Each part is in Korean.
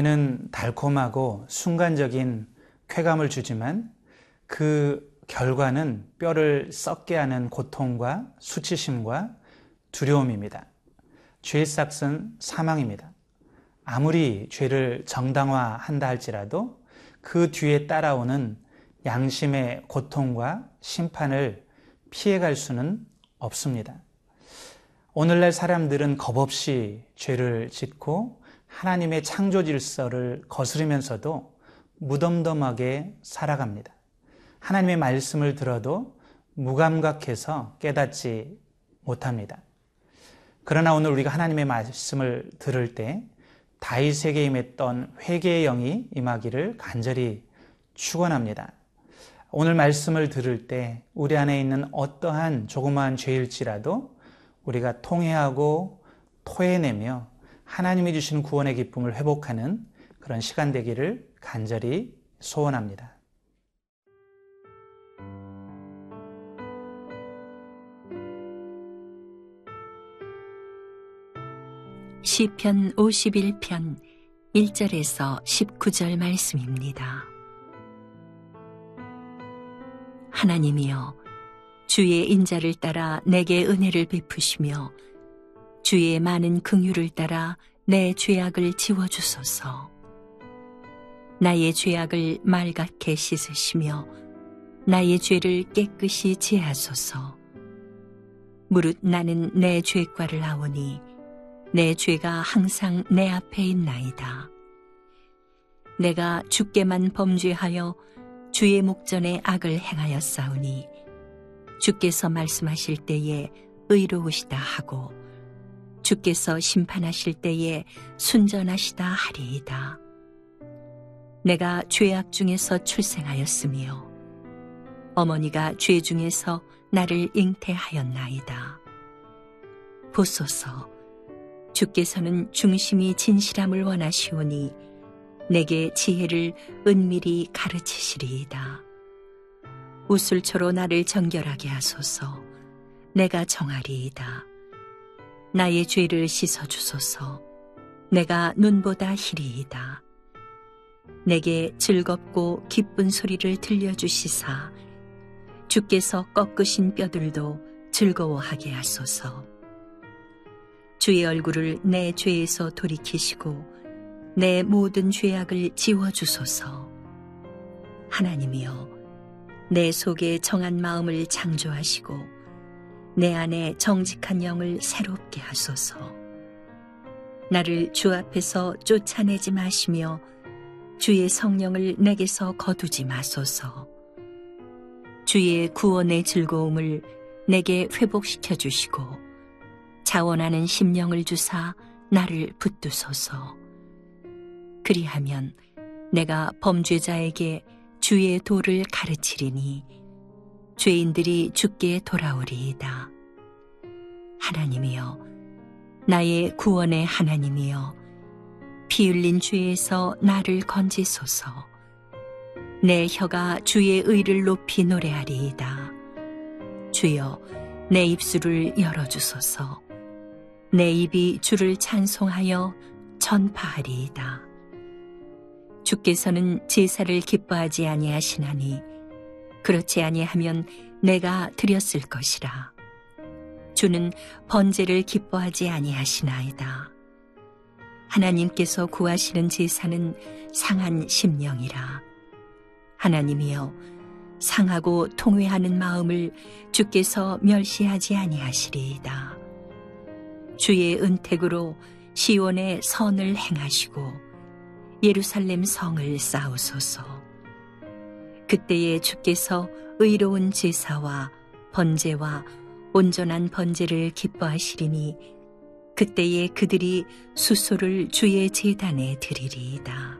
죄는 달콤하고 순간적인 쾌감을 주지만 그 결과는 뼈를 썩게 하는 고통과 수치심과 두려움입니다. 죄의 싹은 사망입니다. 아무리 죄를 정당화한다 할지라도 그 뒤에 따라오는 양심의 고통과 심판을 피해갈 수는 없습니다. 오늘날 사람들은 겁없이 죄를 짓고 하나님의 창조 질서를 거스르면서도 무덤덤하게 살아갑니다. 하나님의 말씀을 들어도 무감각해서 깨닫지 못합니다. 그러나 오늘 우리가 하나님의 말씀을 들을 때 다윗에게 임했던 회개의 영이 임하기를 간절히 축원합니다. 오늘 말씀을 들을 때 우리 안에 있는 어떠한 조그마한 죄일지라도 우리가 통회하고 토해내며 하나님이 주시는 구원의 기쁨을 회복하는 그런 시간 되기를 간절히 소원합니다. 시편 51편 1절에서 19절 말씀입니다. 하나님이여 주의 인자를 따라 내게 은혜를 베푸시며 주의 많은 긍휼을 따라 내 죄악을 지워 주소서. 나의 죄악을 맑게 씻으시며 나의 죄를 깨끗이 제하소서. 무릇 나는 내 죄과를 아오니 내 죄가 항상 내 앞에 있나이다. 내가 주께만 범죄하여 주의 목전에 악을 행하였사오니 주께서 말씀하실 때에 의로우시다 하고 주께서 심판하실 때에 순전하시다 하리이다. 내가 죄악 중에서 출생하였으며 어머니가 죄 중에서 나를 잉태하였나이다. 보소서 주께서는 중심이 진실함을 원하시오니 내게 지혜를 은밀히 가르치시리이다. 우술초로 나를 정결하게 하소서. 내가 정하리이다. 나의 죄를 씻어 주소서. 내가 눈보다 희리이다. 내게 즐겁고 기쁜 소리를 들려주시사 주께서 꺾으신 뼈들도 즐거워하게 하소서. 주의 얼굴을 내 죄에서 돌이키시고 내 모든 죄악을 지워주소서. 하나님이여, 내 속에 정한 마음을 창조하시고 내 안에 정직한 영을 새롭게 하소서. 나를 주 앞에서 쫓아내지 마시며 주의 성령을 내게서 거두지 마소서. 주의 구원의 즐거움을 내게 회복시켜 주시고 자원하는 심령을 주사 나를 붙드소서. 그리하면 내가 범죄자에게 주의 도를 가르치리니 죄인들이 주께 돌아오리이다. 하나님이여, 나의 구원의 하나님이여, 피 흘린 죄에서 나를 건지소서. 내 혀가 주의 의를 높이 노래하리이다. 주여, 내 입술을 열어주소서. 내 입이 주를 찬송하여 전파하리이다. 주께서는 제사를 기뻐하지 아니하시나니 그렇지 아니하면 내가 드렸을 것이라. 주는 번제를 기뻐하지 아니하시나이다. 하나님께서 구하시는 제사는 상한 심령이라. 하나님이여 상하고 통회하는 마음을 주께서 멸시하지 아니하시리이다. 주의 은택으로 시온의 선을 행하시고 예루살렘 성을 쌓으소서. 그때에 주께서 의로운 제사와 번제와 온전한 번제를 기뻐하시리니 그때에 그들이 수소를 주의 제단에 드리리이다.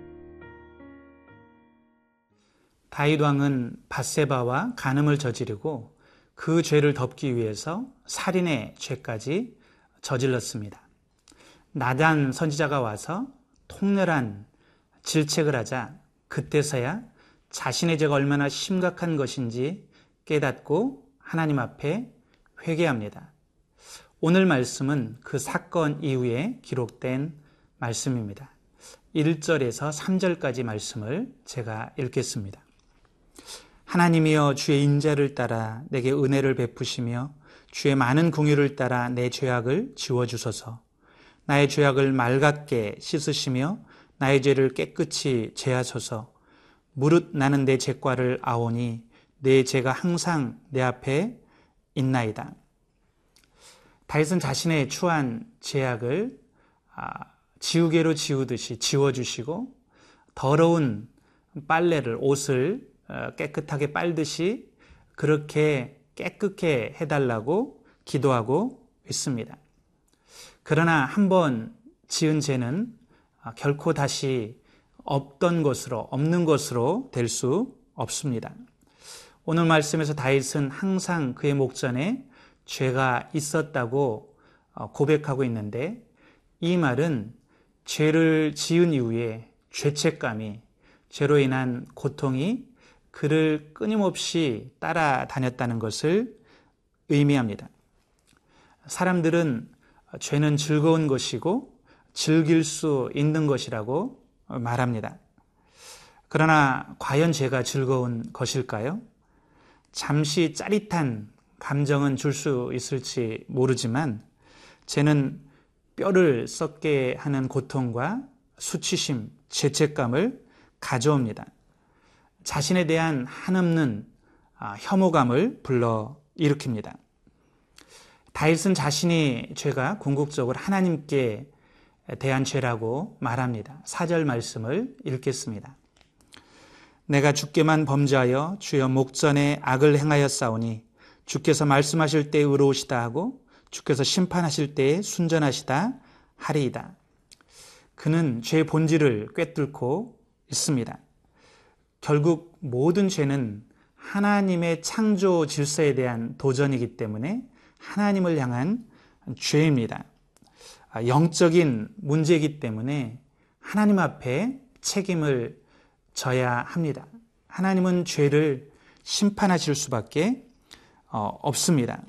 다윗 왕은 바세바와 간음을 저지르고 그 죄를 덮기 위해서 살인의 죄까지 저질렀습니다. 나단 선지자가 와서 통렬한 질책을 하자 그때서야 자신의 죄가 얼마나 심각한 것인지 깨닫고 하나님 앞에 회개합니다. 오늘 말씀은 그 사건 이후에 기록된 말씀입니다. 1절에서 3절까지 말씀을 제가 읽겠습니다. 하나님이여 주의 인자를 따라 내게 은혜를 베푸시며 주의 많은 궁유를 따라 내 죄악을 지워 주소서. 나의 죄악을 맑게 씻으시며 나의 죄를 깨끗이 제하소서. 무릇 나는 내 죄과를 아오니 내 죄가 항상 내 앞에 있나이다. 다윗은 자신의 추한 죄악을 아, 지우개로 지우듯이 지워주시고 더러운 빨래를 옷을 어, 깨끗하게 빨듯이 그렇게 깨끗게 해달라고 기도하고 있습니다. 그러나 한 번 지은 죄는 아, 결코 다시 없던 것으로 없는 것으로 될 수 없습니다. 오늘 말씀에서 다윗은 항상 그의 목전에 죄가 있었다고 어, 고백하고 있는데 이 말은 죄를 지은 이후에 죄책감이 죄로 인한 고통이 그를 끊임없이 따라다녔다는 것을 의미합니다. 사람들은 죄는 즐거운 것이고 즐길 수 있는 것이라고 말합니다. 그러나 과연 죄가 즐거운 것일까요? 잠시 짜릿한 감정은 줄 수 있을지 모르지만 죄는 뼈를 썩게 하는 고통과 수치심, 죄책감을 가져옵니다. 자신에 대한 한없는 아, 혐오감을 불러 일으킵니다. 다윗은 자신이 죄가 궁극적으로 하나님께 대한 죄라고 말합니다. 4절 말씀을 읽겠습니다. 내가 주께만 범죄하여 주여 목전에 악을 행하였사오니 주께서 말씀하실 때 의로우시다 하고 주께서 심판하실 때에 순전하시다 하리이다. 그는 죄의 본질을 꿰뚫고 있습니다. 결국 모든 죄는 하나님의 창조 질서에 대한 도전이기 때문에 하나님을 향한 죄입니다. 아, 영적인 문제이기 때문에 하나님 앞에 책임을 져야 합니다. 하나님은 죄를 심판하실 수밖에 어, 없습니다.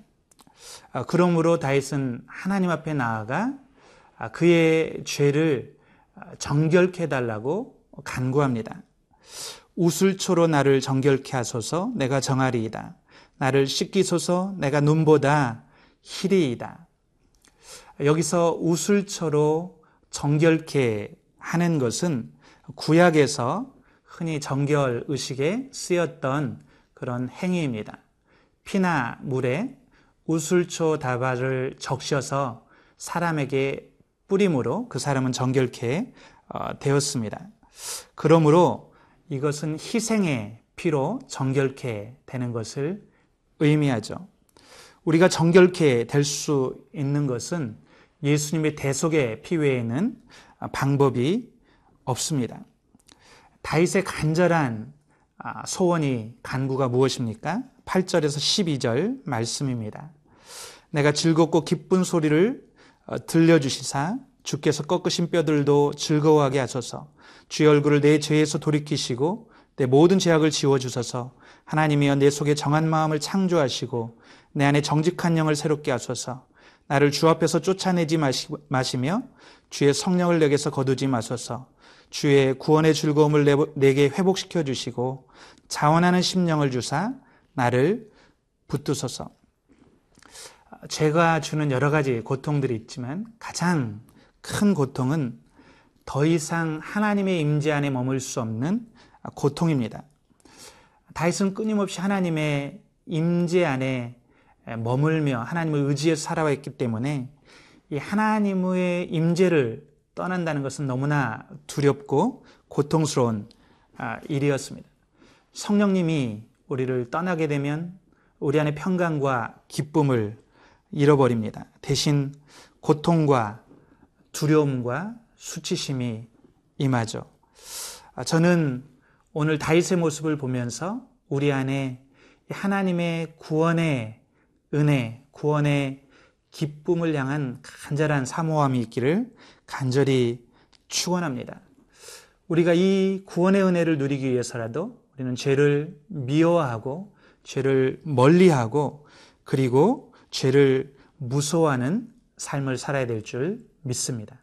아, 그러므로 다윗은 하나님 앞에 나아가 아, 그의 죄를 정결케 해달라고 간구합니다. 우슬초로 나를 정결케 하소서 내가 정하리이다. 나를 씻기소서 내가 눈보다 희리이다. 여기서 우슬초로 정결케 하는 것은 구약에서 흔히 정결 의식에 쓰였던 그런 행위입니다. 피나 물에 우슬초 다발을 적셔서 사람에게 뿌림으로 그 사람은 정결케 어, 되었습니다. 그러므로 이것은 희생의 피로 정결케 되는 것을 의미하죠. 우리가 정결케 될 수 있는 것은 예수님의 대속의 피 외에는 방법이 없습니다. 다윗의 간절한 아, 소원이 간구가 무엇입니까? 8절에서 12절 말씀입니다. 내가 즐겁고 기쁜 소리를 어, 들려주시사 주께서 꺾으신 뼈들도 즐거워하게 하소서 주의 얼굴을 내 죄에서 돌이키시고 내 모든 죄악을 지워주소서 하나님이여 내 속에 정한 마음을 창조하시고 내 안에 정직한 영을 새롭게 하소서 나를 주 앞에서 쫓아내지 마시며 주의 성령을 내게서 거두지 마소서 주의 구원의 즐거움을 내게 회복시켜 주시고 자원하는 심령을 주사 나를 붙드소서. 죄가 주는 여러 가지 고통들이 있지만 가장 큰 고통은 더 이상 하나님의 임재 안에 머물 수 없는 고통입니다. 다윗은 끊임없이 하나님의 임재 안에 머물며 하나님을 의지해서 살아왔기 때문에 이 하나님의 임재를 떠난다는 것은 너무나 두렵고 고통스러운 아, 일이었습니다. 성령님이 우리를 떠나게 되면 우리 안에 평강과 기쁨을 잃어버립니다. 대신 고통과 두려움과 수치심이 임하죠. 아, 저는 오늘 다윗의 모습을 보면서 우리 안에 하나님의 구원의 은혜, 구원의 기쁨을 향한 간절한 사모함이 있기를 간절히 축원합니다. 우리가 이 구원의 은혜를 누리기 위해서라도 우리는 죄를 미워하고 죄를 멀리하고 그리고 죄를 무서워하는 삶을 살아야 될 줄 믿습니다.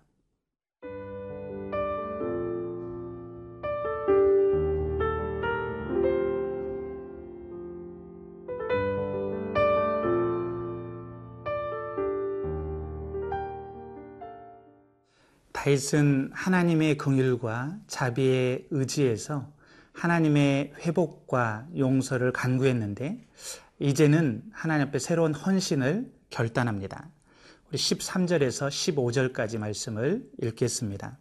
다윗은 하나님의 긍휼과 자비에 의지해서 하나님의 회복과 용서를 간구했는데 이제는 하나님 앞에 새로운 헌신을 결단합니다. 우리 13절에서 15절까지 말씀을 읽겠습니다.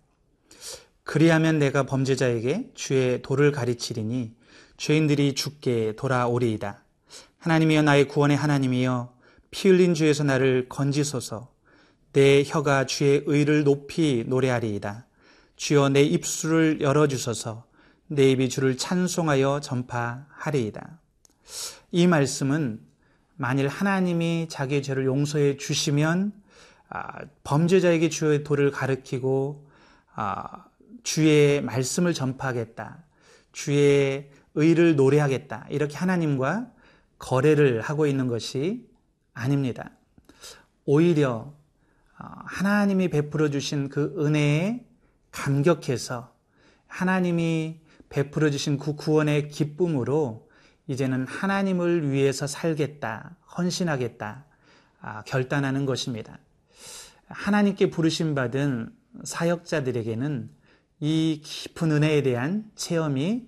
그리하면 내가 범죄자에게 주의 도를 가르치리니 죄인들이 죽게 돌아오리이다. 하나님이여 나의 구원의 하나님이여 피 흘린 주에서 나를 건지소서 내 혀가 주의 의를 높이 노래하리이다. 주여 내 입술을 열어주소서 내 입이 주를 찬송하여 전파하리이다. 이 말씀은 만일 하나님이 자기의 죄를 용서해 주시면 아, 범죄자에게 주의 도를 가르키고 아, 주의 말씀을 전파하겠다. 주의 의를 노래하겠다. 이렇게 하나님과 거래를 하고 있는 것이 아닙니다. 오히려 어, 하나님이 베풀어 주신 그 은혜에 감격해서 하나님이 베풀어 주신 그 구원의 기쁨으로 이제는 하나님을 위해서 살겠다, 헌신하겠다, 아, 결단하는 것입니다. 하나님께 부르심 받은 사역자들에게는 이 깊은 은혜에 대한 체험이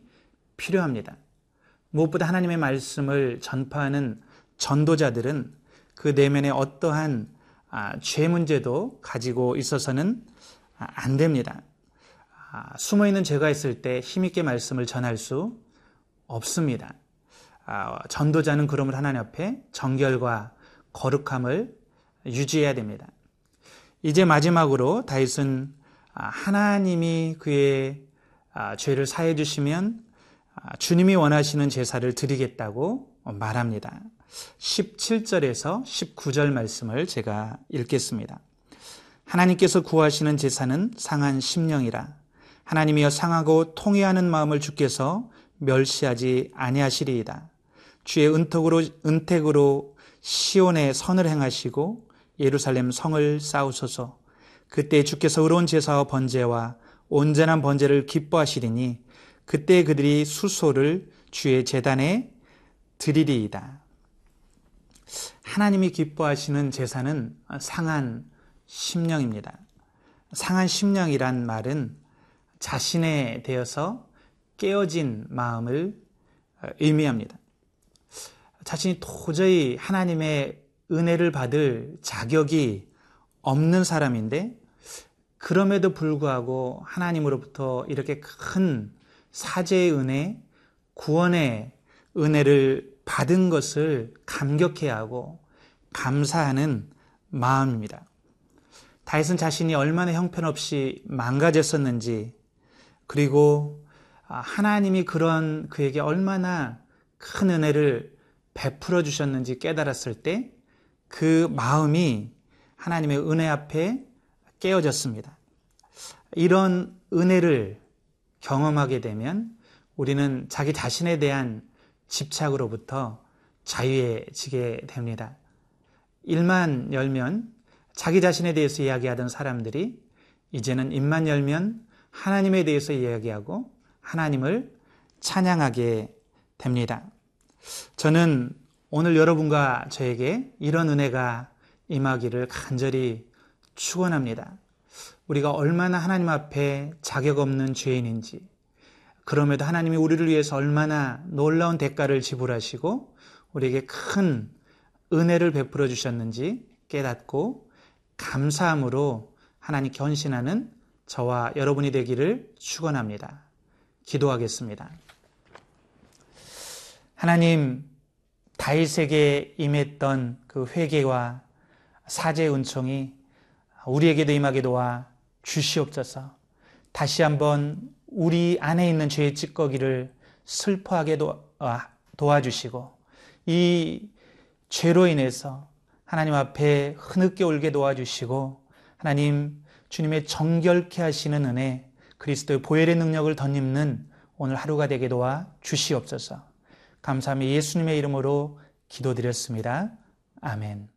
필요합니다. 무엇보다 하나님의 말씀을 전파하는 전도자들은 그 내면에 어떠한 아, 죄 문제도 가지고 있어서는 아, 안 됩니다. 아, 숨어 있는 죄가 있을 때 힘있게 말씀을 전할 수 없습니다. 전도자는 그러므로 하나님 앞에 정결과 거룩함을 유지해야 됩니다. 이제 마지막으로 다윗은 하나님이 그의 죄를 사해 주시면 주님이 원하시는 제사를 드리겠다고 말합니다. 17절에서 19절 말씀을 제가 읽겠습니다. 하나님께서 구하시는 제사는 상한 심령이라 하나님이여 상하고 통회하는 마음을 주께서 멸시하지 아니하시리이다. 주의 은택으로 은택으로 시온에 선을 행하시고 예루살렘 성을 쌓으소서. 그때 주께서 의로운 제사와 번제와 온전한 번제를 기뻐하시리니 그때 그들이 수소를 주의 재단에 드리리이다. 하나님이 기뻐하시는 제사는 상한 심령입니다. 상한 심령이란 말은 자신에 대해서 깨어진 마음을 의미합니다. 자신이 도저히 하나님의 은혜를 받을 자격이 없는 사람인데 그럼에도 불구하고 하나님으로부터 이렇게 큰 사제의 은혜, 구원의 은혜를 받은 것을 감격해야 하고 감사하는 마음입니다. 다윗은 자신이 얼마나 형편없이 망가졌었는지 그리고 하나님이 그런 그에게 얼마나 큰 은혜를 베풀어 주셨는지 깨달았을 때 그 마음이 하나님의 은혜 앞에 깨어졌습니다. 이런 은혜를 경험하게 되면 우리는 자기 자신에 대한 집착으로부터 자유해지게 됩니다. 일만 열면 자기 자신에 대해서 이야기하던 사람들이 이제는 입만 열면 하나님에 대해서 이야기하고 하나님을 찬양하게 됩니다. 저는 오늘 여러분과 저에게 이런 은혜가 임하기를 간절히 축원합니다. 우리가 얼마나 하나님 앞에 자격 없는 죄인인지, 그럼에도 하나님이 우리를 위해서 얼마나 놀라운 대가를 지불하시고 우리에게 큰 은혜를 베풀어 주셨는지 깨닫고 감사함으로 하나님 견신하는 저와 여러분이 되기를 축원합니다. 기도하겠습니다. 하나님 다윗에게 임했던 그 회개와 사죄 은총이 우리에게도 임하게 도와 주시옵소서. 다시 한번 우리 안에 있는 죄의 찌꺼기를 슬퍼하게 아, 도와주시고 이 죄로 인해서 하나님 앞에 흐느껴 울게 도와주시고 하나님 주님의 정결케 하시는 은혜 그리스도의 보혈의 능력을 덧입는 오늘 하루가 되게 도와 주시옵소서. 감사하며 예수님의 이름으로 기도드렸습니다. 아멘.